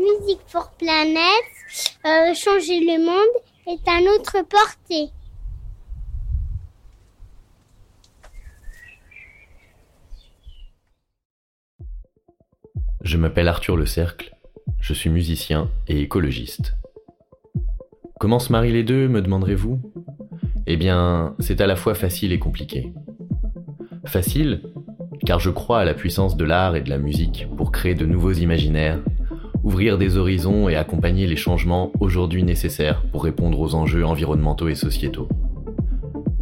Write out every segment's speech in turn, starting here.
Music for Planet, euh, changer le monde est à notre portée. Je m'appelle Arthur Le Cercle, je suis musicien et écologiste. Comment se marient les deux, me demanderez-vous? Eh bien, c'est à la fois facile et compliqué. Facile, car je crois à la puissance de l'art et de la musique pour créer de nouveaux imaginaires, ouvrir des horizons et accompagner les changements aujourd'hui nécessaires pour répondre aux enjeux environnementaux et sociétaux.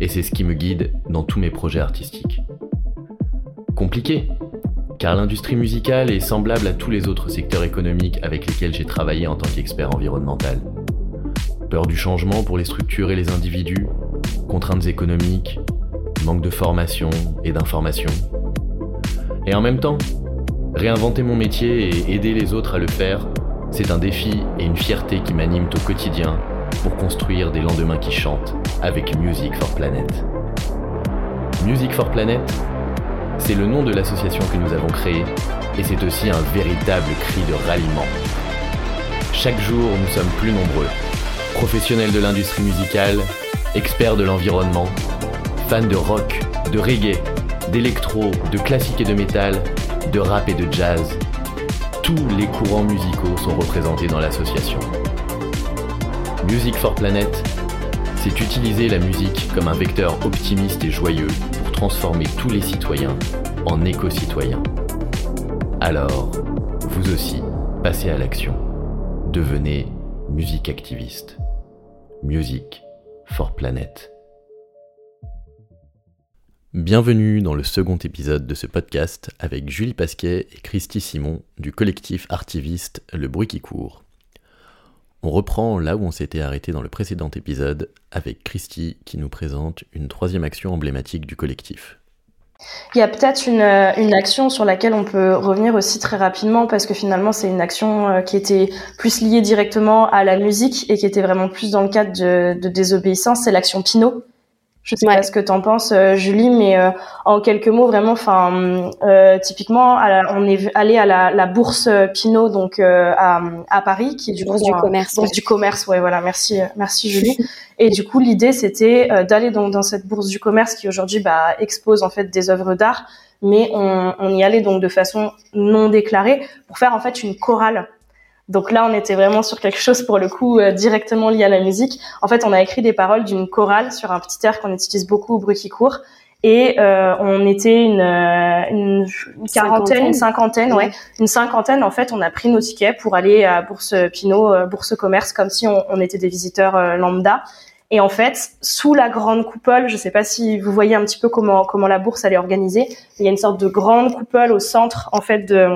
Et c'est ce qui me guide dans tous mes projets artistiques. Compliqué, car l'industrie musicale est semblable à tous les autres secteurs économiques avec lesquels j'ai travaillé en tant qu'expert environnemental. Peur du changement pour les structures et les individus, contraintes économiques, manque de formation et d'information. Et en même temps, réinventer mon métier et aider les autres à le faire, c'est un défi et une fierté qui m'animent au quotidien pour construire des lendemains qui chantent avec Music for Planet. Music for Planet, c'est le nom de l'association que nous avons créée et c'est aussi un véritable cri de ralliement. Chaque jour, nous sommes plus nombreux. Professionnels de l'industrie musicale, experts de l'environnement, fans de rock, de reggae, d'électro, de classique et de métal, de rap et de jazz. Tous les courants musicaux sont représentés dans l'association. Music for Planet, c'est utiliser la musique comme un vecteur optimiste et joyeux transformer tous les citoyens en éco-citoyens. Alors, vous aussi, passez à l'action. Devenez musique activiste. Music for Planet. Bienvenue dans le second épisode de ce podcast avec Julie Pasquet et Christy Simon du collectif artiviste Le Bruit qui court. On reprend là où on s'était arrêté dans le précédent épisode avec Christy qui nous présente une troisième action emblématique du collectif. Il y a peut-être une, euh, action sur laquelle on peut revenir aussi très rapidement parce que finalement c'est une action euh, qui était plus liée directement à la musique et qui était vraiment plus dans le cadre de désobéissance, c'est l'action Pinot je sais pas ce que t'en penses, euh, Julie, mais euh, en quelques mots, vraiment, enfin, euh, typiquement, on est allé à la, la bourse Pinot, donc à, à, Paris, qui est du bourse du commerce, bourse du commerce, ouais, voilà, merci, merci Julie. Et du coup, l'idée, c'était d'aller donc dans cette bourse du commerce qui aujourd'hui bah, expose en fait des œuvres d'art, mais on, on y allait donc de façon non déclarée pour faire en fait une chorale donc là, on était vraiment sur quelque chose pour le coup euh, directement lié à la musique. En fait, on a écrit des paroles d'une chorale sur un petit air qu'on utilise beaucoup au bruit qui court. Et euh, on était une, euh, une, quarantaine, une cinquantaine, ouais, une cinquantaine. En fait, on a pris nos tickets pour aller à Bourse Pinot, Bourse Commerce, comme si on, on était des visiteurs lambda. Et en fait, sous la grande coupole, je ne sais pas si vous voyez un petit peu comment comment la bourse elle est organisée. Il y a une sorte de grande coupole au centre, en fait, de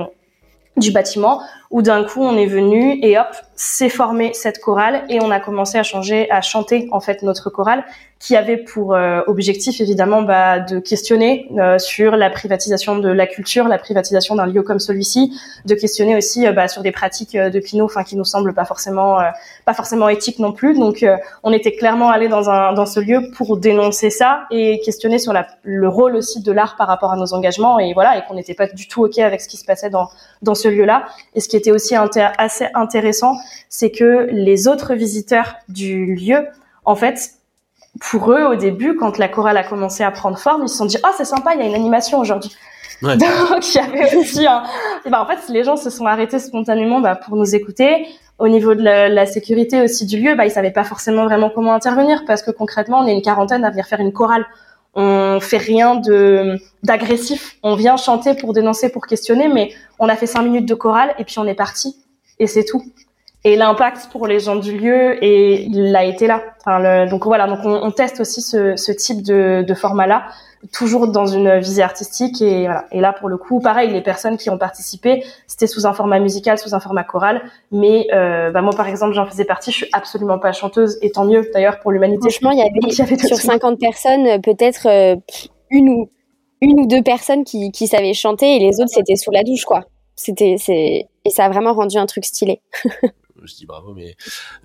du bâtiment où d'un coup on est venu et hop s'est formée cette chorale et on a commencé à changer à chanter en fait notre chorale qui avait pour euh, objectif évidemment bah, de questionner euh, sur la privatisation de la culture, la privatisation d'un lieu comme celui-ci, de questionner aussi euh, bah, sur des pratiques de Pinot, enfin qui nous semblent pas forcément pas forcément éthiques non plus. Donc on était clairement allé dans dans ce lieu pour dénoncer ça et questionner sur le rôle aussi de l'art par rapport à nos engagements et voilà et qu'on n'était pas du tout ok avec ce qui se passait dans dans ce lieu-là. Et ce qui était aussi assez intéressant, c'est que les autres visiteurs du lieu en fait pour eux, au début, quand la chorale a commencé à prendre forme, ils se sont dit, oh, c'est sympa, il y a une animation aujourd'hui. Ouais. Donc, il y avait aussi un... Et ben, en fait, les gens se sont arrêtés spontanément bah, pour nous écouter. Au niveau de la, sécurité aussi du lieu, bah, ils savaient pas forcément vraiment comment intervenir parce que concrètement, on est une quarantaine à venir faire une chorale. On fait rien de d'agressif. On vient chanter pour dénoncer, pour questionner, mais on a fait cinq minutes de chorale et puis on est parti. Et c'est tout et l'impact pour les gens du lieu et il a été là. Enfin, le, donc voilà, donc on, on teste aussi ce, ce type de, de format-là, toujours dans une visée artistique et voilà. Et là pour le coup, pareil, les personnes qui ont participé, c'était sous un format musical, sous un format choral, mais euh, bah moi par exemple, j'en faisais partie. Je suis absolument pas chanteuse et tant mieux d'ailleurs pour l'humanité. Franchement, il y avait, il y avait sur 50 personnes, peut-être euh, une ou une ou deux personnes qui, qui savaient chanter et les autres c'était sous la douche quoi. C'était c'est et ça a vraiment rendu un truc stylé. je dis bravo, mais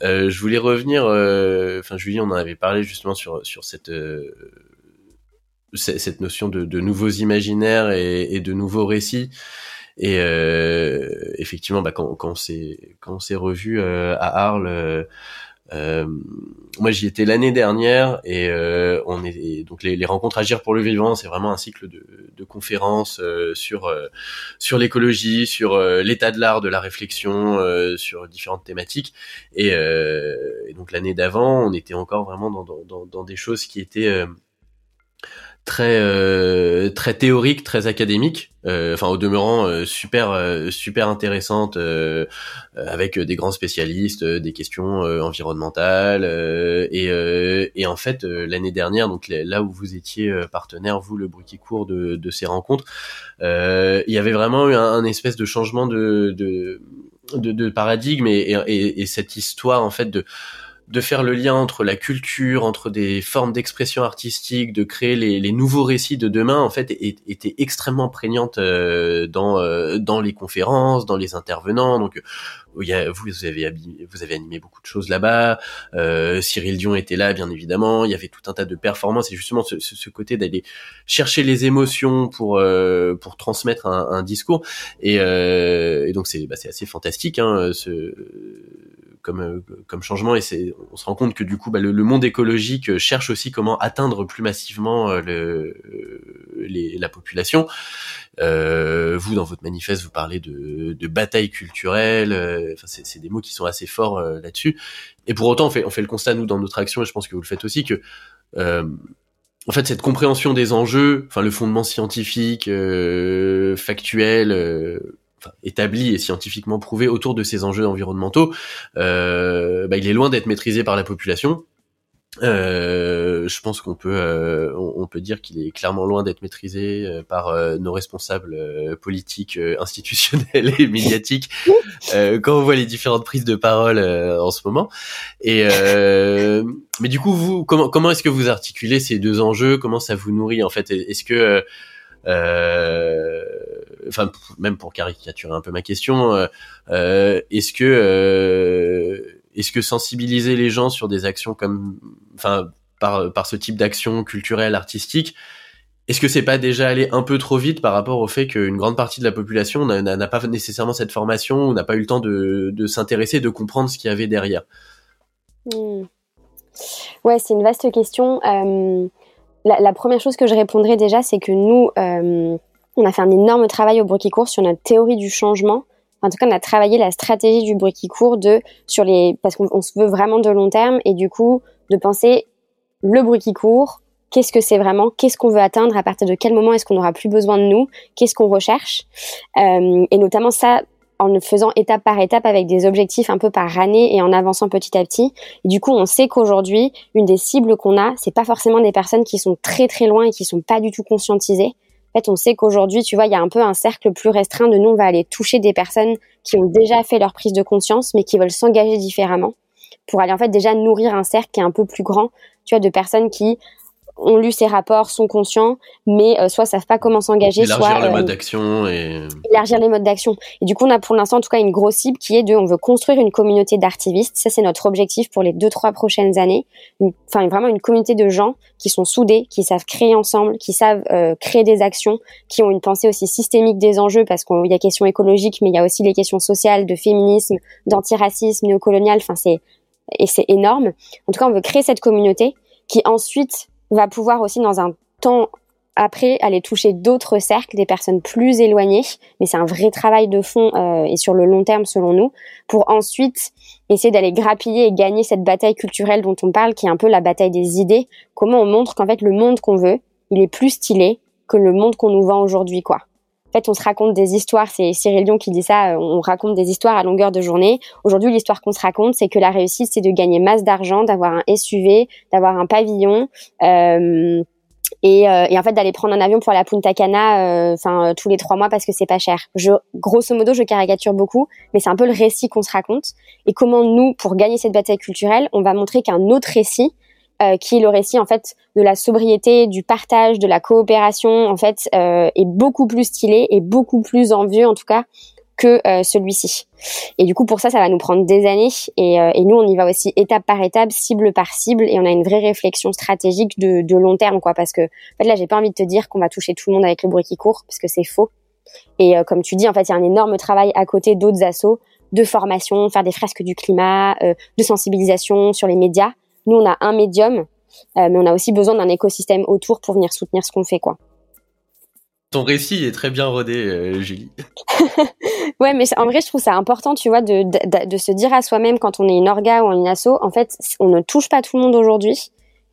euh, je voulais revenir. Euh, enfin, Julie, on en avait parlé justement sur sur cette euh, cette notion de, de nouveaux imaginaires et, et, de nouveaux récits. Et effectivement, bah, quand, quand on s'est quand on s'est revu à Arles euh, moi, j'y étais l'année dernière et euh, on est donc les, les, rencontres Agir pour le vivant, c'est vraiment un cycle de, de conférences euh, sur euh, sur l'écologie, sur euh, l'état de l'art, de la réflexion, sur différentes thématiques. Et, et donc l'année d'avant, on était encore vraiment dans, dans, dans, des choses qui étaient très euh, très théorique, très académique, euh, enfin au demeurant euh, super super intéressante avec des grands spécialistes, des questions environnementales et et en fait l'année dernière donc là où vous étiez partenaire vous le bruit court de, de ces rencontres, il y avait vraiment eu un, espèce de changement de de, de, paradigme et, et, et cette histoire en fait de de faire le lien entre la culture, entre des formes d'expression artistique, de créer les, les, nouveaux récits de demain, en fait, était extrêmement prégnante euh, dans euh, dans les conférences, dans les intervenants. Donc, il y a, vous, avez vous avez animé beaucoup de choses là-bas. Euh, Cyril Dion était là, bien évidemment. Il y avait tout un tas de performances et justement ce, ce, côté d'aller chercher les émotions pour pour transmettre un, un discours. Et, et donc c'est bah, c'est assez fantastique, hein, ce comme euh, comme changement et c'est on se rend compte que du coup bah, le, monde écologique euh, cherche aussi comment atteindre plus massivement euh, le, les, la population. Euh, vous dans votre manifeste vous parlez de, de bataille culturelle. Enfin c'est des mots qui sont assez forts là-dessus. Et pour autant on fait on fait le constat nous dans notre action et je pense que vous le faites aussi que en fait, cette compréhension des enjeux, enfin le fondement scientifique, factuel, enfin, établi et scientifiquement prouvé autour de ces enjeux environnementaux, euh, bah, il est loin d'être maîtrisé par la population. Euh, je pense qu'on peut euh, on, peut dire qu'il est clairement loin d'être maîtrisé euh, par euh, nos responsables politiques, institutionnels et médiatiques quand on voit les différentes prises de parole en ce moment. Et mais du coup, vous comment comment est-ce que vous articulez ces deux enjeux? Comment ça vous nourrit en fait? Est-ce que enfin même pour caricaturer un peu ma question, euh, euh, est-ce que est-ce que sensibiliser les gens sur des actions comme, enfin par par ce type d'action culturelle artistique, est-ce que c'est pas déjà aller un peu trop vite par rapport au fait qu'une grande partie de la population n'a pas nécessairement cette formation ou n'a pas eu le temps de, de s'intéresser, de comprendre ce qu'il y avait derrière? Mmh. Ouais, c'est une vaste question. Euh, la, première chose que je répondrai déjà, c'est que nous, euh, on a fait un énorme travail au bruit qui court sur notre théorie du changement. En tout cas, on a travaillé la stratégie du bruit qui court de sur les parce qu'on se veut vraiment de long terme et du coup de penser le bruit qui court. Qu'est-ce que c'est vraiment Qu'est-ce qu'on veut atteindre À partir de quel moment est-ce qu'on n'aura plus besoin de nous Qu'est-ce qu'on recherche euh, Et notamment ça, en le faisant étape par étape avec des objectifs un peu par année et en avançant petit à petit. Et du coup, on sait qu'aujourd'hui, une des cibles qu'on a, c'est pas forcément des personnes qui sont très très loin et qui sont pas du tout conscientisées. En fait, on sait qu'aujourd'hui, tu vois, il y a un peu un cercle plus restreint de nous, on va aller toucher des personnes qui ont déjà fait leur prise de conscience, mais qui veulent s'engager différemment pour aller en fait déjà nourrir un cercle qui est un peu plus grand, tu vois, de personnes qui ont lu ces rapports, sont conscients, mais euh, soit savent pas comment s'engager, soit élargir les modes d'action et élargir les modes d'action. Et du coup, on a pour l'instant en tout cas une grosse cible qui est de, on veut construire une communauté d'artivistes. Ça, c'est notre objectif pour les deux trois prochaines années. Enfin, vraiment une communauté de gens qui sont soudés, qui savent créer ensemble, qui savent euh, créer des actions, qui ont une pensée aussi systémique des enjeux parce qu'il y a questions écologiques, mais il y a aussi les questions sociales, de féminisme, d'antiracisme, néocolonial. Enfin, c'est et c'est énorme. En tout cas, on veut créer cette communauté qui ensuite va pouvoir aussi dans un temps après aller toucher d'autres cercles, des personnes plus éloignées, mais c'est un vrai travail de fond euh, et sur le long terme selon nous, pour ensuite essayer d'aller grappiller et gagner cette bataille culturelle dont on parle, qui est un peu la bataille des idées. Comment on montre qu'en fait le monde qu'on veut, il est plus stylé que le monde qu'on nous vend aujourd'hui, quoi. En fait, on se raconte des histoires, c'est Cyril Dion qui dit ça, euh, on raconte des histoires à longueur de journée. Aujourd'hui, l'histoire qu'on se raconte, c'est que la réussite, c'est de gagner masse d'argent, d'avoir un SUV, d'avoir un pavillon. Euh, et, euh, et, en fait d'aller prendre un avion pour à Punta Cana enfin tous les trois mois parce que c'est pas cher. Je, grosso modo, je caricature beaucoup, mais c'est un peu le récit qu'on se raconte. Et comment nous, pour gagner cette bataille culturelle, on va montrer qu'un autre récit, euh, qui le récit en fait de la sobriété, du partage, de la coopération, en fait, euh, est beaucoup plus stylé et beaucoup plus envieux en tout cas que euh, celui-ci. Et du coup, pour ça, ça va nous prendre des années. Et, et, nous, on y va aussi étape par étape, cible par cible, et on a une vraie réflexion stratégique de, de long terme, quoi. Parce que, en fait, là, j'ai pas envie de te dire qu'on va toucher tout le monde avec le bruit qui court, parce que c'est faux. Et comme tu dis, en fait, il y a un énorme travail à côté d'autres assos de formation, faire des fresques du climat, de sensibilisation sur les médias. Nous, on a un médium, mais on a aussi besoin d'un écosystème autour pour venir soutenir ce qu'on fait, quoi. Ton récit est très bien rodé, euh, Julie. ouais, mais en vrai, je trouve ça important, tu vois, de, de, de se dire à soi-même quand on est une orga ou une asso, en fait, on ne touche pas tout le monde aujourd'hui.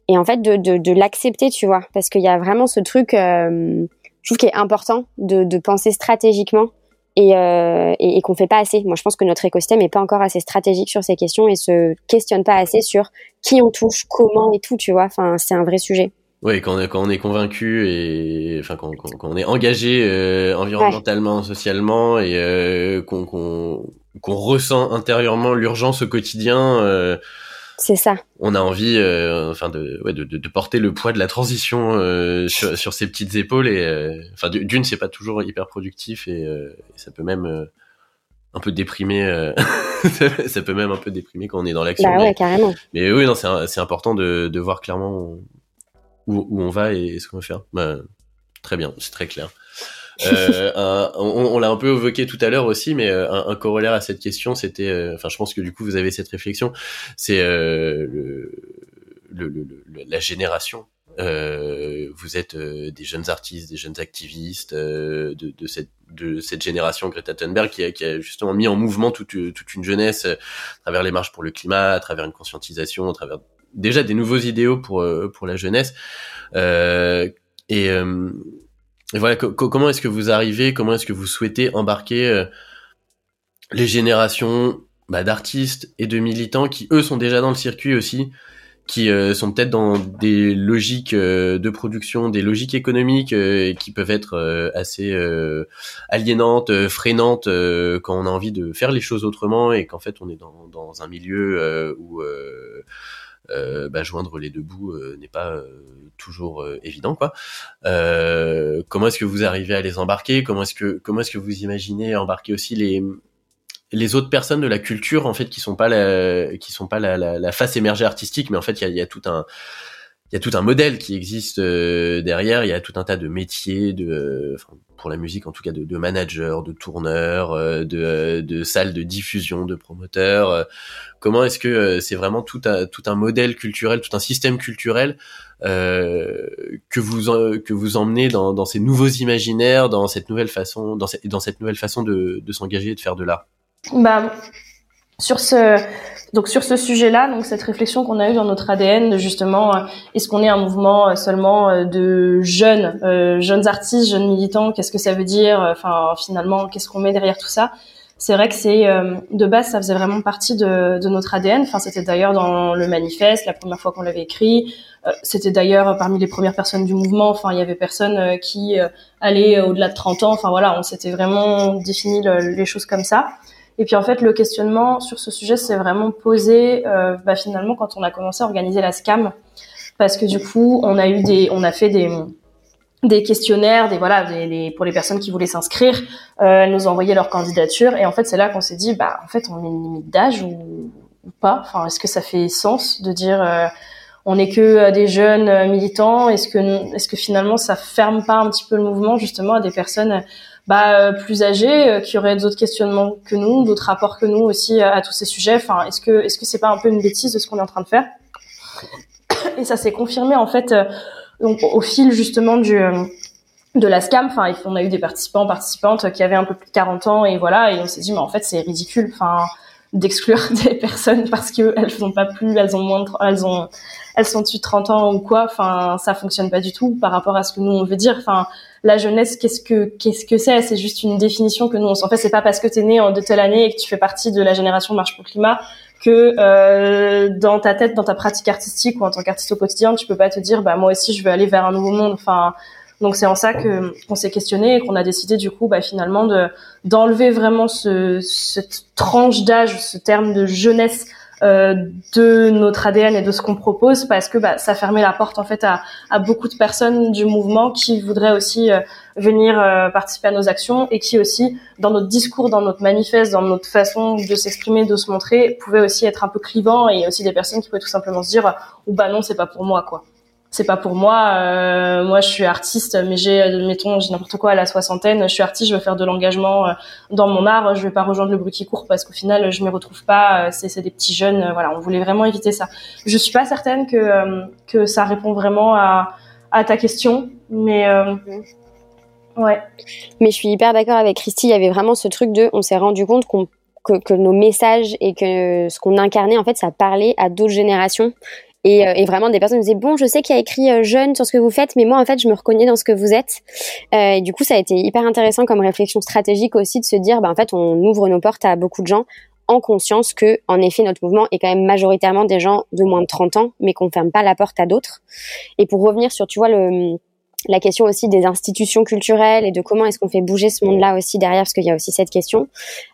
Et en fait, de, de, l'accepter, tu vois, parce qu'il y a vraiment ce truc, euh, je trouve, qui est important de, de penser stratégiquement et, euh, et, et qu'on fait pas assez. Moi, je pense que notre écosystème est pas encore assez stratégique sur ces questions et se questionne pas assez sur qui on touche, comment et tout, tu vois. Enfin, c'est un vrai sujet. Oui, quand, quand on est convaincu et enfin quand, quand, quand on est engagé euh, environnementalement, socialement et euh, qu'on qu'on ressent intérieurement l'urgence au quotidien. C'est ça. On a envie, euh, enfin de, ouais, de, de, porter le poids de la transition euh, sur, sur ses petites épaules et euh, enfin d'une c'est pas toujours hyper productif et, et ça peut même un peu déprimer ça peut même un peu déprimer quand on est dans l'action. Bah ouais, carrément. Mais oui, non, c'est important de, de voir clairement où, où on va et, ce qu'on va faire. Bah, très bien, c'est très clair. Euh, on, on l'a un peu évoqué tout à l'heure aussi, mais euh, un, un, corollaire à cette question, c'était, euh, enfin, je pense que du coup vous avez cette réflexion, c'est euh, le, le, le, la génération. Euh, vous êtes des jeunes artistes, des jeunes activistes de, de, cette de cette génération Greta Thunberg qui a, qui a justement mis en mouvement toute, toute une jeunesse à travers les marches pour le climat, à travers une conscientisation, à travers déjà des nouveaux idéaux pour pour la jeunesse. Et, et, voilà, comment est-ce que vous arrivez, comment est-ce que vous souhaitez embarquer les générations bah, d'artistes et de militants qui eux sont déjà dans le circuit aussi, qui sont peut-être dans des logiques de production, des logiques économiques qui peuvent être assez aliénantes, freinantes quand on a envie de faire les choses autrement et qu'en fait on est dans, dans un milieu où euh, bah, joindre les deux bouts euh, n'est pas euh, toujours évident quoi. comment est-ce que vous arrivez à les embarquer? Comment est-ce que comment est-ce que vous imaginez embarquer aussi les les autres personnes de la culture en fait qui sont pas la qui sont pas la, la, la face émergée artistique mais en fait il y a, y a, tout un il y a tout un modèle qui existe derrière. Il y a tout un tas de métiers de pour la musique en tout cas de, de managers de tourneurs de, de salles de diffusion de promoteurs. Comment est-ce que euh, c'est vraiment tout un, tout un modèle culturel, tout un système culturel euh, que vous que vous emmenez dans, dans, ces nouveaux imaginaires, dans cette nouvelle façon, dans cette, dans cette nouvelle façon de, de s'engager et de faire de l'art? Bah sur ce donc sur ce sujet-là, donc cette réflexion qu'on a eue dans notre ADN, justement, euh, est-ce qu'on est un mouvement seulement de jeunes, euh, jeunes artistes, jeunes militants Qu'est-ce que ça veut dire Enfin, finalement, qu'est-ce qu'on met derrière tout ça? C'est vrai que c'est euh, de base ça faisait vraiment partie de, notre ADN. Enfin, c'était d'ailleurs dans le manifeste la première fois qu'on l'avait écrit. Euh, c'était d'ailleurs parmi les premières personnes du mouvement. Enfin, il y avait personne euh, qui allait au-delà de 30 ans. Enfin voilà, on s'était vraiment défini les choses comme ça. Et puis en fait, le questionnement sur ce sujet s'est vraiment posé bah, finalement quand on a commencé à organiser la SCAM, parce que du coup, on a eu des, on a fait des des questionnaires, des voilà, des, pour les personnes qui voulaient s'inscrire, euh, nous envoyaient leur candidature. Et en fait c'est là qu'on s'est dit bah en fait on met une limite d'âge ou, pas? Enfin est-ce que ça fait sens de dire euh, on n'est que euh, des jeunes euh, militants? Est-ce que est-ce que finalement ça ferme pas un petit peu le mouvement justement à des personnes bah, plus âgées qui auraient d'autres questionnements que nous, d'autres rapports que nous aussi à, tous ces sujets. Enfin est-ce que est-ce que c'est pas un peu une bêtise de ce qu'on est en train de faire Et ça s'est confirmé en fait donc au fil justement du euh, de la scam, enfin on a eu des participants participantes qui avaient un peu plus de 40 ans et voilà et on s'est dit mais en fait c'est ridicule enfin d'exclure des personnes parce que elles pas plus elles ont moins de, elles ont elles sont dessus de 30 ans ou quoi enfin ça fonctionne pas du tout par rapport à ce que nous on veut dire. Enfin la jeunesse qu'est-ce que qu'est-ce que c'est? C'est juste une définition que nous on s'en fait. C'est pas parce que tu es né en de telle année et que tu fais partie de la génération marche pour le climat que euh, dans ta tête, dans ta pratique artistique ou en tant qu'artiste au quotidien, tu peux pas te dire bah moi aussi je veux aller vers un nouveau monde. Enfin, donc c'est en ça que qu'on s'est questionné et qu'on a décidé du coup bah finalement de d'enlever vraiment ce cette tranche d'âge, ce terme de jeunesse euh, de notre ADN et de ce qu'on propose parce que bah, ça fermait la porte en fait à, à, beaucoup de personnes du mouvement qui voudraient aussi euh, venir euh, participer à nos actions et qui aussi dans notre discours, dans notre manifeste, dans notre façon de s'exprimer, de se montrer, pouvaient aussi être un peu clivants et aussi des personnes qui pouvaient tout simplement se dire ou bah non c'est pas pour moi quoi. C'est pas pour moi. Euh, moi, je suis artiste, mais j'ai, mettons, j'ai n'importe quoi à la soixantaine. Je suis artiste, je veux faire de l'engagement euh, dans mon art. Je vais pas rejoindre le bruit qui court parce qu'au final, je me retrouve pas. C'est, des petits jeunes. voilà, on voulait vraiment éviter ça. Je suis pas certaine que que ça répond vraiment à ta question, mais ouais. Mais je suis hyper d'accord avec Christy. Il y avait vraiment ce truc de, on s'est rendu compte que, que, nos messages et que ce qu'on incarnait, en fait, ça parlait à d'autres générations. Et, euh, et, vraiment, des personnes me disaient bon, je sais qu'il y a écrit euh, jeune sur ce que vous faites, mais moi, en fait, je me reconnais dans ce que vous êtes. Euh, et du coup, ça a été hyper intéressant comme réflexion stratégique aussi de se dire, bah, en fait, on ouvre nos portes à beaucoup de gens en conscience que, en effet, notre mouvement est quand même majoritairement des gens de moins de 30 ans, mais qu'on ferme pas la porte à d'autres. Et pour revenir sur, tu vois, le, la question aussi des institutions culturelles et de comment est-ce qu'on fait bouger ce monde-là aussi derrière, parce qu'il y a aussi cette question.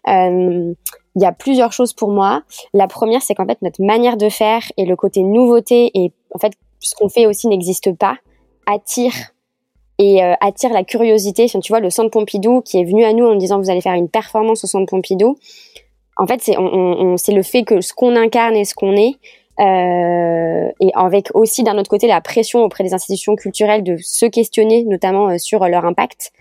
Euh, il y a plusieurs choses pour moi. La première, c'est qu'en fait, notre manière de faire et le côté nouveauté et en fait, ce qu'on fait aussi n'existe pas, attire et euh, attire la curiosité. Tu vois, le Centre Pompidou qui est venu à nous en disant vous allez faire une performance au Centre Pompidou. En fait, c'est le fait que ce qu'on incarne et ce qu'on est, euh, et avec aussi d'un autre côté la pression auprès des institutions culturelles de se questionner, notamment euh, sur leur impact.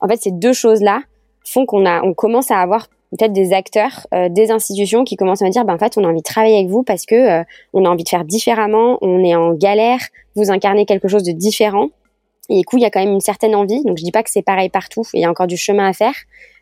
En fait, ces deux choses-là font qu'on a, on commence à avoir peut-être des acteurs, euh, des institutions qui commencent à me dire, ben en fait, on a envie de travailler avec vous parce que euh, on a envie de faire différemment, on est en galère, vous incarnez quelque chose de différent. Et du coup, il y a quand même une certaine envie. Donc, je dis pas que c'est pareil partout, il y a encore du chemin à faire,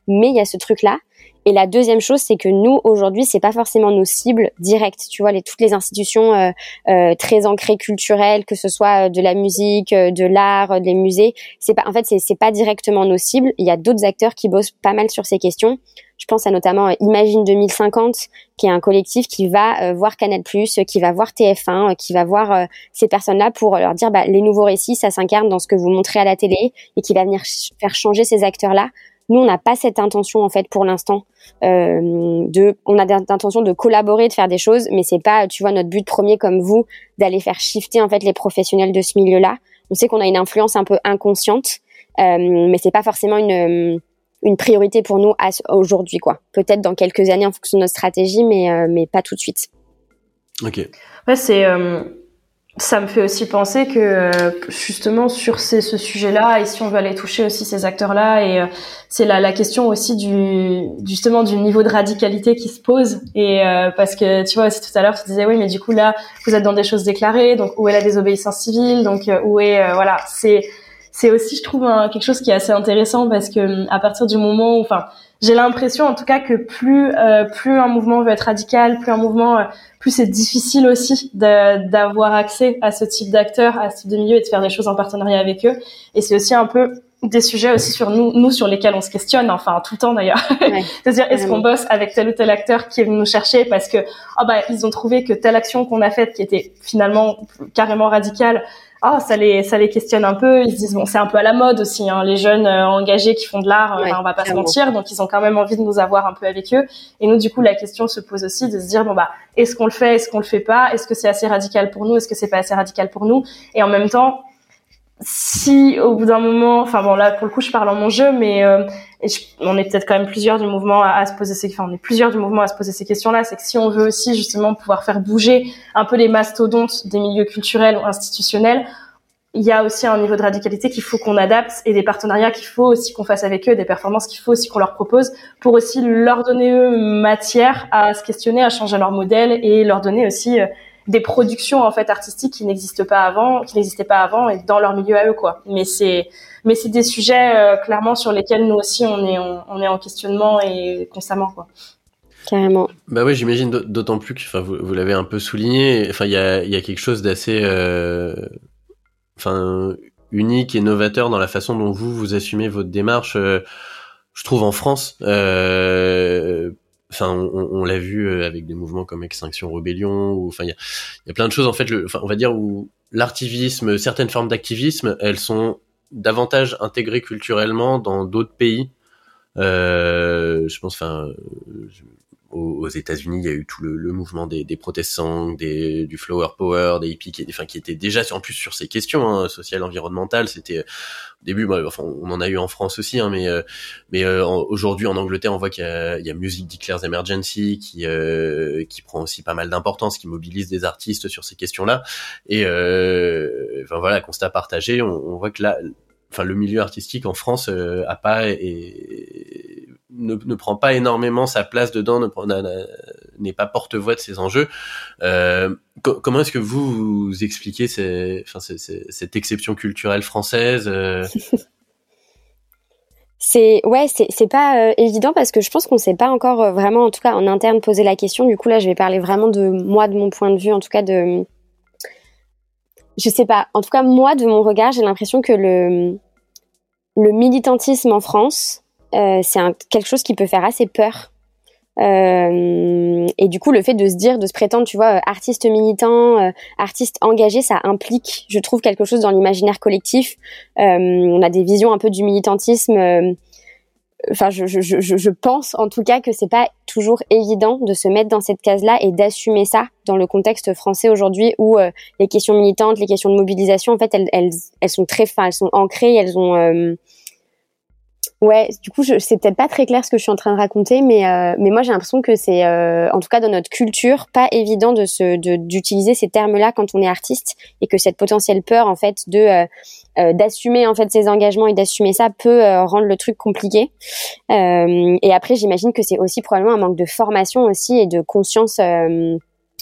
mais il y a ce truc-là. Et la deuxième chose, c'est que nous aujourd'hui, c'est pas forcément nos cibles directes. Tu vois, les, toutes les institutions euh, euh, très ancrées culturelles, que ce soit euh, de la musique, de l'art, des musées, c'est pas. En fait, c'est pas directement nos cibles. Il y a d'autres acteurs qui bossent pas mal sur ces questions. Je pense à notamment Imagine 2050, qui est un collectif qui va voir Canal+, qui va voir TF1, qui va voir ces personnes-là pour leur dire bah, les nouveaux récits, ça s'incarne dans ce que vous montrez à la télé et qui va venir faire changer ces acteurs-là nous, on n'a pas cette intention en fait pour l'instant. Euh, de, on a l'intention de collaborer, de faire des choses, mais c'est pas, tu vois, notre but premier comme vous d'aller faire shifter en fait les professionnels de ce milieu-là. On sait qu'on a une influence un peu inconsciente, euh, mais c'est pas forcément une une priorité pour nous aujourd'hui quoi. Peut-être dans quelques années en fonction de notre stratégie, mais euh, mais pas tout de suite. Ok. Ouais, c'est euh, ça me fait aussi penser que justement sur ces, ce sujet-là, et si on veut aller toucher aussi ces acteurs-là, et euh, c'est la, la, question aussi du justement du niveau de radicalité qui se pose. Et euh, parce que tu vois aussi tout à l'heure, tu disais oui, mais du coup là, vous êtes dans des choses déclarées, donc où est la désobéissance civile, donc où est voilà, c'est c'est aussi je trouve quelque chose qui est assez intéressant parce que à partir du moment où, enfin j'ai l'impression en tout cas que plus euh, plus un mouvement veut être radical, plus un mouvement, euh, plus c'est difficile aussi d'avoir accès à ce type d'acteurs, à ce type de milieu et de faire des choses en partenariat avec eux. Et c'est aussi un peu des sujets aussi sur nous, nous sur lesquels on se questionne, enfin tout le temps d'ailleurs. C'est-à-dire est-ce qu'on bosse avec tel ou tel acteur qui est venu nous chercher parce que oh bah ils ont trouvé que telle action qu'on a faite qui était finalement carrément radicale ah ça les ça les questionne un peu. Ils se disent bon c'est un peu à la mode aussi hein, les jeunes euh, engagés qui font de l'art euh, on va pas se mentir. Donc ils ont quand même envie de nous avoir un peu avec eux. Et nous du coup la question se pose aussi de se dire bon bah est-ce qu'on le fait est-ce qu'on le fait pas? Est-ce que c'est assez radical pour nous? Est-ce que c'est pas assez radical pour nous? Et en même temps si au bout d'un moment, enfin bon là pour le coup je parle en mon jeu, mais euh, on est peut-être quand même plusieurs du mouvement à, se poser ces, enfin on est plusieurs du mouvement à se poser ces questions-là, c'est que si on veut aussi justement pouvoir faire bouger un peu les mastodontes des milieux culturels ou institutionnels, il y a aussi un niveau de radicalité qu'il faut qu'on adapte et des partenariats qu'il faut aussi qu'on fasse avec eux, des performances qu'il faut aussi qu'on leur propose pour aussi leur donner eux matière à se questionner, à changer leur modèle et leur donner aussi euh, des productions en fait artistiques qui n'existent pas avant, qui n'existaient pas avant et dans leur milieu à eux quoi. Mais c'est mais c'est des sujets euh, clairement sur lesquels nous aussi on est on, est en questionnement et constamment quoi. Carrément. Bah oui, j'imagine d'autant plus que enfin vous, vous l'avez un peu souligné, enfin il y a il y a quelque chose d'assez euh, enfin unique et novateur dans la façon dont vous vous assumez votre démarche euh, je trouve en France euh, enfin on, l'a vu euh, avec des mouvements comme Extinction Rebellion ou enfin il y a, plein de choses en fait enfin on va dire où l'artivisme certaines formes d'activisme elles sont davantage intégrées culturellement dans d'autres pays je pense, enfin, aux, États-Unis, il y a eu tout le, mouvement des, des protestants, des, du flower power, des hippies, qui, enfin, qui étaient déjà en plus sur ces questions hein, sociales, environnementales. C'était au début, bah, enfin, on en a eu en France aussi, hein, mais euh, mais euh, aujourd'hui en Angleterre, on voit qu'il y y a Music Declares Emergency qui euh, qui prend aussi pas mal d'importance, qui mobilise des artistes sur ces questions-là. Et enfin voilà, constat partagé, on, on voit que là, enfin le milieu artistique en France a pas et, ne, ne, prend pas énormément sa place dedans, n'est pas porte-voix de ces enjeux. Euh, comment est-ce que vous, expliquez cette exception culturelle française euh? C'est ouais, c'est pas euh, évident parce que je pense qu'on s'est pas encore euh, vraiment, en tout cas en interne, posé la question. Du coup là, je vais parler vraiment de moi, de mon point de vue, en tout cas de, je sais pas. En tout cas moi, de mon regard, j'ai l'impression que le le militantisme en France, euh, c'est quelque chose qui peut faire assez peur. Euh, et du coup, le fait de se dire, de se prétendre, tu vois, euh, artiste militant, artiste engagé, ça implique, je trouve, quelque chose dans l'imaginaire collectif. on a des visions un peu du militantisme. Enfin, je, je, je, je, pense en tout cas que c'est pas toujours évident de se mettre dans cette case-là et d'assumer ça dans le contexte français aujourd'hui où les questions militantes, les questions de mobilisation, en fait, elles, elles, elles sont très, enfin, elles sont ancrées, elles ont Ouais, du coup, c'est peut-être pas très clair ce que je suis en train de raconter, mais euh, mais moi j'ai l'impression que c'est, euh, en tout cas dans notre culture, pas évident de se de, d'utiliser ces termes-là quand on est artiste, et que cette potentielle peur en fait de euh, d'assumer en fait ses engagements et d'assumer ça peut rendre le truc compliqué. et après, j'imagine que c'est aussi probablement un manque de formation aussi et de conscience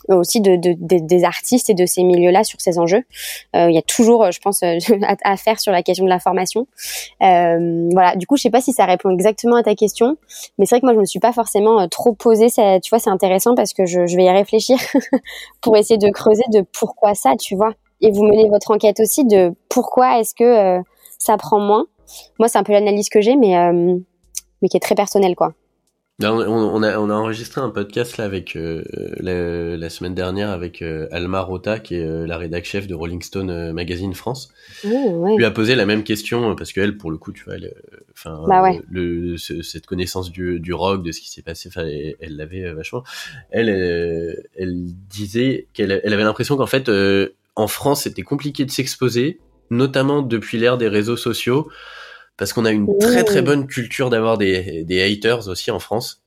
aussi de, de, des artistes et de ces milieux-là sur ces enjeux. Euh, il y a toujours, je pense, euh, à, faire sur la question de la formation. Euh, voilà. Du coup, je sais pas si ça répond exactement à ta question, mais c'est vrai que moi, je me suis pas forcément euh, trop posé. Ça, tu vois, c'est intéressant parce que je, je vais y réfléchir pour essayer de creuser de pourquoi ça, tu vois. Et vous menez votre enquête aussi de pourquoi est-ce que ça prend moins. Moi, c'est un peu l'analyse que j'ai, mais mais qui est très personnelle, quoi. On, a, on a enregistré un podcast là avec euh, la, semaine dernière avec euh, Alma Rota qui est euh, la rédac chef de Rolling Stone Magazine France. Oh, Lui a posé la même question parce qu'elle pour le coup tu vois enfin bah le, cette connaissance du, du rock de ce qui s'est passé elle l'avait vachement. Elle elle disait qu'elle elle avait l'impression qu'en fait en France c'était compliqué de s'exposer notamment depuis l'ère des réseaux sociaux parce qu'on a une très très bonne culture d'avoir des, des haters aussi en France.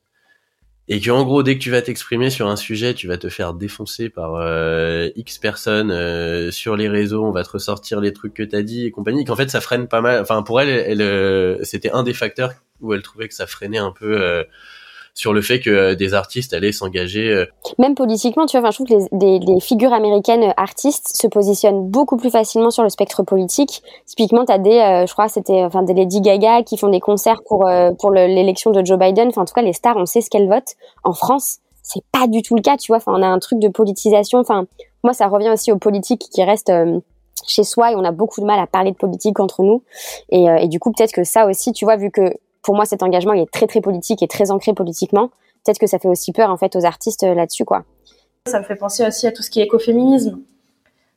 Et que en gros, dès que tu vas t'exprimer sur un sujet, tu vas te faire défoncer par euh, X personnes euh, sur les réseaux, on va te ressortir les trucs que t'as dit et compagnie. Qu'en fait, ça freine pas mal. Enfin, pour elle, elle, euh, c'était un des facteurs où elle trouvait que ça freinait un peu sur le fait que euh, des artistes allaient s'engager. Euh, Même politiquement, tu vois, je trouve que les, figures américaines euh, artistes se positionnent beaucoup plus facilement sur le spectre politique. Typiquement, tu as des, je crois, c'était enfin des Lady Gaga qui font des concerts pour pour l'élection de Joe Biden. Enfin, en tout cas, les stars, on sait ce qu'elles votent. En France, c'est pas du tout le cas, tu vois. Enfin, on a un truc de politisation. Enfin, moi, ça revient aussi aux politiques qui restent chez soi et on a beaucoup de mal à parler de politique entre nous. Et, et du coup, peut-être que ça aussi, tu vois, vu que pour moi, cet engagement il est très très politique et très ancré politiquement. Peut-être que ça fait aussi peur en fait aux artistes euh, là-dessus, quoi. Ça me fait penser aussi à tout ce qui est écoféminisme.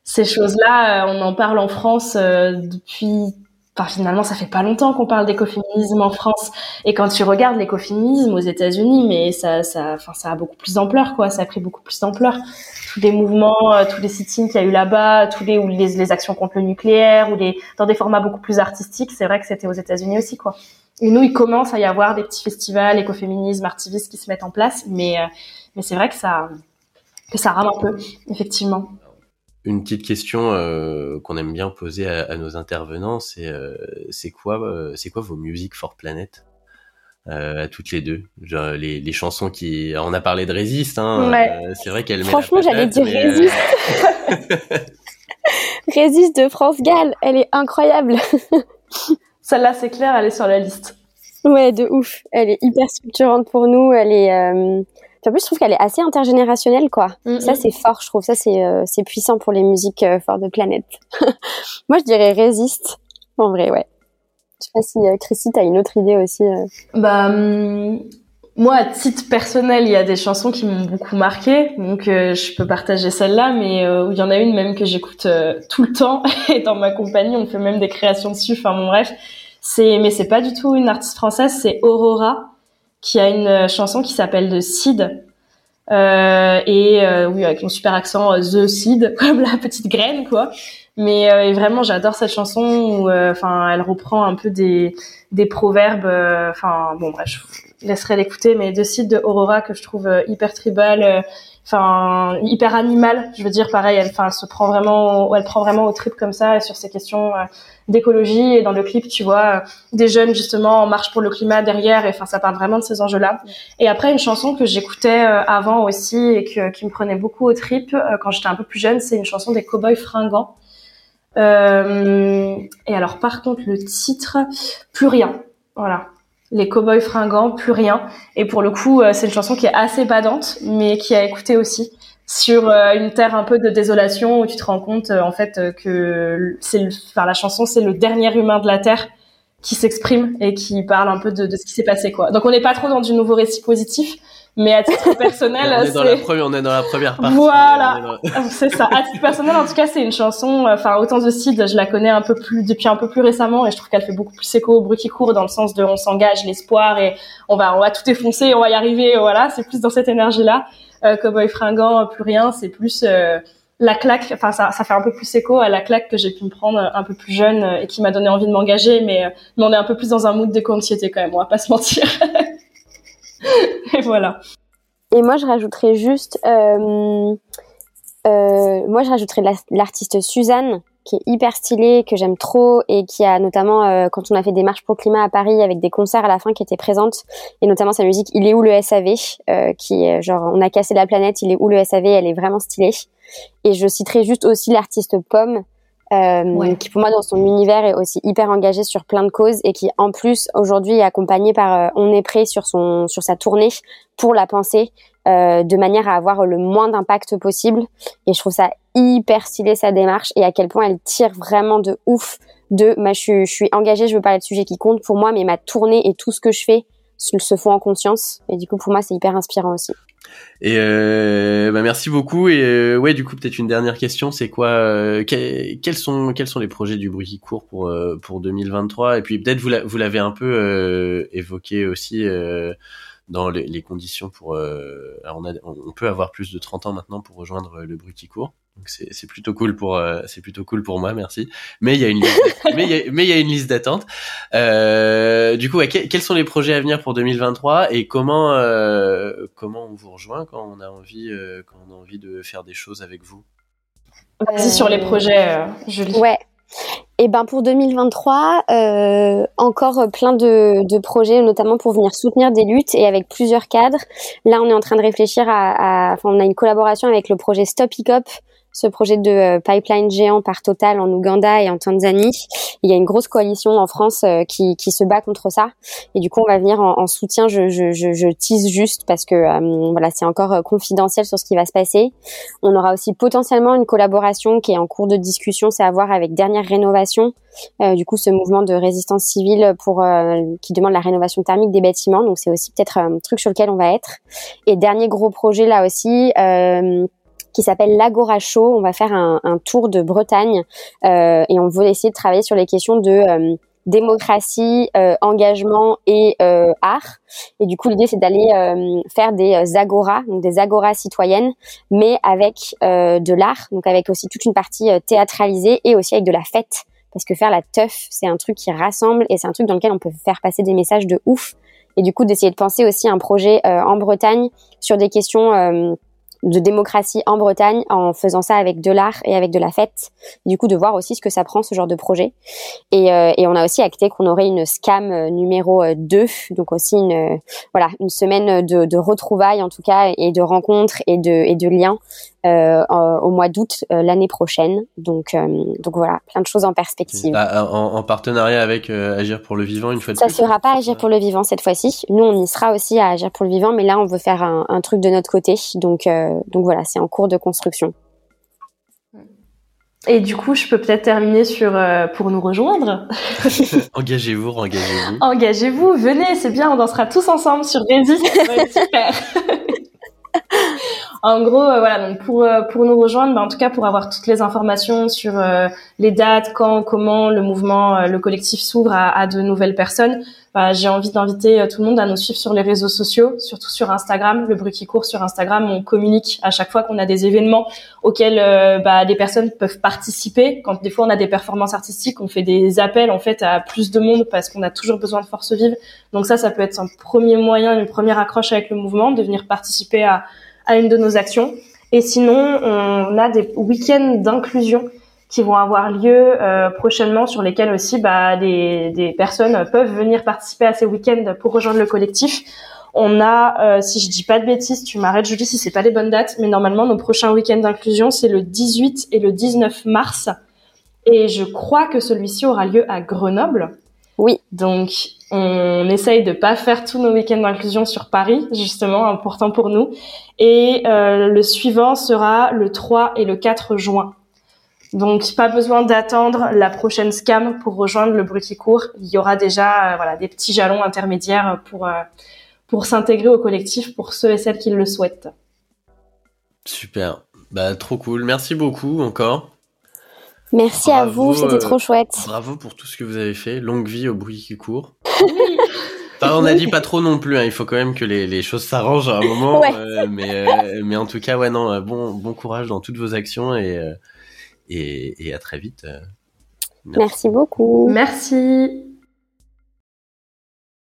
Ces choses-là, euh, on en parle en France euh, depuis Enfin, finalement, ça fait pas longtemps qu'on parle d'écoféminisme en France. Et quand tu regardes l'écoféminisme aux États-Unis, mais ça, ça, enfin, ça a beaucoup plus d'ampleur, quoi. Ça a pris beaucoup plus d'ampleur. Tous les mouvements, tous les sit-ins qu'il y a eu là-bas, tous les, ou les, les actions contre le nucléaire, ou les, dans des formats beaucoup plus artistiques, c'est vrai que c'était aux États-Unis aussi, quoi. Et nous, il commence à y avoir des petits festivals écoféminisme, artivistes qui se mettent en place, mais euh, mais c'est vrai que ça que ça rame un peu, effectivement. Une petite question euh, qu'on aime bien poser à, nos intervenants, c'est euh, c'est quoi c'est quoi vos musiques for Planet à toutes les deux, Genre, les, les chansons qui on a parlé de Résiste, hein, c'est vrai qu'elle franchement j'allais dire Résiste. Résiste de France Gall, elle est incroyable. Celle-là, c'est clair, elle est sur la liste. Ouais, de ouf. Elle est hyper structurante pour nous. Elle est. Euh... En plus, je trouve qu'elle est assez intergénérationnelle, quoi. Ça, c'est fort, je trouve. Ça, c'est euh, c'est puissant pour les musiques euh, for the planet. Moi, je dirais résiste. En vrai, ouais. Je sais pas si euh, Chrissy, t'as une autre idée aussi. Euh. Bah, hum, moi, à titre personnel, il y a des chansons qui m'ont beaucoup marqué, donc je peux partager celle-là, mais il y en a une même que j'écoute tout le temps, et dans ma compagnie, on fait même des créations dessus. Enfin bon, bref, C'est, mais c'est pas du tout une artiste française, c'est Aurora qui a une chanson qui s'appelle The Seed. Euh, et euh, oui, avec mon super accent euh, The Seed, comme la petite graine, quoi. Mais euh, vraiment, j'adore cette chanson où, enfin, elle reprend un peu des des proverbes. Enfin, bon, bref, je laisserai l'écouter, mais The Seed de Aurora que je trouve hyper tribal enfin hyper animal je veux dire pareil elle se prend vraiment elle prend vraiment au trip comme ça sur ces questions euh, d'écologie et dans le clip tu vois euh, des jeunes justement en marche pour le climat derrière et enfin ça parle vraiment de ces enjeux là et après une chanson que j'écoutais euh, avant aussi et que, qui me prenait beaucoup au trip quand j'étais un peu plus jeune c'est une chanson des Cowboys fringants et alors par contre le titre plus rien voilà les cowboys fringants, plus rien. Et pour le coup, euh, c'est une chanson qui est assez badante, mais qui a écouté aussi sur euh, une terre un peu de désolation où tu te rends compte euh, en fait que c'est, enfin la chanson c'est le dernier humain de la terre qui s'exprime et qui parle un peu de, de ce qui s'est passé quoi. Donc on n'est pas trop dans du nouveau récit positif, mais à titre personnel, on est dans la première, on est dans la première partie. Voilà, c'est ça. À titre personnel, en tout cas, c'est une chanson. Euh, enfin, autant de Sid, je la connais un peu plus depuis un peu plus récemment, et je trouve qu'elle fait beaucoup plus écho au bruit qui court dans le sens de on s'engage, l'espoir, et on va, on va tout défoncer, on va y arriver. Voilà, c'est plus dans cette énergie-là. Euh, Cowboy fringant, plus rien, c'est plus euh, la claque. Enfin, ça, ça fait un peu plus écho à la claque que j'ai pu me prendre un peu plus jeune et qui m'a donné envie de m'engager, mais, mais on est un peu plus dans un mood d'éco-anxiété quand même. On va pas se mentir. et voilà. Et moi, je rajouterais juste, euh, euh, moi, je rajouterais l'artiste Suzanne, qui est hyper stylée, que j'aime trop, et qui a notamment, euh, quand on a fait des marches pour le climat à Paris, avec des concerts à la fin qui étaient présentes, et notamment sa musique Il est où le SAV, qui est genre, on a cassé la planète, il est où le SAV, elle est vraiment stylée. Et je citerai juste aussi l'artiste Pomme, euh, qui pour moi dans son univers est aussi hyper engagé sur plein de causes et qui en plus aujourd'hui est accompagné par euh, On est prêt sur son sur sa tournée pour la penser euh, de manière à avoir le moins d'impact possible. Et je trouve ça hyper stylé sa démarche et à quel point elle tire vraiment de ouf de ma je, suis, je suis engagée je veux parler de sujets qui comptent pour moi mais ma tournée et tout ce que je fais se font en conscience. Et du coup pour moi c'est hyper inspirant aussi. Et euh, bah merci beaucoup. Et euh, ouais, du coup, peut-être une dernière question, c'est quoi euh, quels sont quels sont les projets du bruit qui court pour pour 2023 Et puis peut-être vous vous l'avez un peu évoqué aussi dans les, conditions pour. on, a, on peut avoir plus de 30 ans maintenant pour rejoindre le bruit qui. C'est, c'est plutôt cool pour euh, c'est plutôt cool pour moi, merci. Mais il y a une liste, mais il y a, mais il y a une liste d'attente. Euh, du coup, quels sont les projets à venir pour 2023 et comment euh, comment on vous rejoint quand on a envie euh, quand on a envie de faire des choses avec vous? Vas-y sur les projets, Julie. Ouais. Et eh ben pour 2023, euh, encore plein de, de, projets, notamment pour venir soutenir des luttes et avec plusieurs cadres. Là, on est en train de réfléchir à, à enfin, on a une collaboration avec le projet Stop Hiccup, ce projet de euh, pipeline géant par Total en Ouganda et en Tanzanie. Il y a une grosse coalition en France euh, qui, qui se bat contre ça. Et du coup, on va venir en, en soutien. Je, je, je, je, tease juste parce que euh, voilà, c'est encore confidentiel sur ce qui va se passer. On aura aussi potentiellement une collaboration qui est en cours de discussion, c'est à voir avec Dernière Rénovation. du coup, ce mouvement de résistance civile pour qui demande la rénovation thermique des bâtiments. Donc, c'est aussi peut-être un truc sur lequel on va être. Et dernier gros projet là aussi. Euh, qui s'appelle l'Agora Show. On va faire un, un tour de Bretagne euh, et on veut essayer de travailler sur les questions de euh, démocratie, euh, engagement et euh, art. Et du coup, l'idée, c'est d'aller euh, faire des agoras, donc des agoras citoyennes, mais avec de l'art, donc avec aussi toute une partie théâtralisée et aussi avec de la fête. Parce que faire la teuf, c'est un truc qui rassemble et c'est un truc dans lequel on peut faire passer des messages de ouf. Et du coup, d'essayer de penser aussi un projet en Bretagne sur des questions de démocratie en Bretagne en faisant ça avec de l'art et avec de la fête. du coup, de voir aussi ce que ça prend ce genre de projet. Et, euh, et on a aussi acté qu'on aurait une scam euh, numéro 2, euh, donc aussi une voilà une semaine de, de retrouvailles en tout cas et de rencontres et de et de liens euh, au mois d'août euh, l'année prochaine. Donc, euh, donc voilà, plein de choses en perspective. Bah, en, en, partenariat avec Agir pour le vivant une fois de Ça plus. Ça sera pas Agir pour le vivant cette fois-ci. Nous, on y sera aussi à Agir pour le vivant, mais là, on veut faire un, un truc de notre côté. Donc, donc voilà, c'est en cours de construction. Et du coup, je peux peut-être terminer sur pour nous rejoindre. engagez-vous, engagez-vous. Engagez-vous, venez, c'est bien, on dansera tous ensemble sur va être super. En gros, euh, voilà, donc pour euh, pour nous rejoindre, bah, en tout cas pour avoir toutes les informations sur euh, les dates, quand, comment le mouvement, le collectif s'ouvre à, à, de nouvelles personnes, bah, j'ai envie d'inviter tout le monde à nous suivre sur les réseaux sociaux, surtout sur Instagram, le bruit qui court sur Instagram. On communique à chaque fois qu'on a des événements auxquels bah, les personnes peuvent participer. Quand des fois on a des performances artistiques, on fait des appels en fait à plus de monde parce qu'on a toujours besoin de force vive. Donc ça, ça peut être un premier moyen, une première accroche avec le mouvement, de venir participer à à une de nos actions. Et sinon, on a des week-ends d'inclusion qui vont avoir lieu euh, prochainement, sur lesquels aussi bah, des, des, personnes peuvent venir participer à ces week-ends pour rejoindre le collectif. On a, euh, si je dis pas de bêtises, tu m'arrêtes Julie si c'est pas les bonnes dates, mais normalement nos prochains week-ends d'inclusion c'est le 18 et le 19 mars. Et je crois que celui-ci aura lieu à Grenoble. Donc on essaye de pas faire tous nos week-ends d'inclusion sur Paris, justement, important pour nous. Et euh, le suivant sera le 3 et le 4 juin. Donc, pas besoin d'attendre la prochaine scam pour rejoindre le bruit court. Il y aura déjà euh, des petits jalons intermédiaires pour euh, pour s'intégrer au collectif pour ceux et celles qui le souhaitent. Super, bah trop cool. Merci beaucoup encore. Merci à vous, c'était trop chouette. Bravo pour tout ce que vous avez fait. Longue vie au bruit qui court. on a dit pas trop non plus. Hein. Il faut quand même que les, les choses s'arrangent à un moment. Euh, mais, euh, mais en tout cas, ouais, non, euh, bon, bon courage dans toutes vos actions et, et, et à très vite. Merci beaucoup. Merci.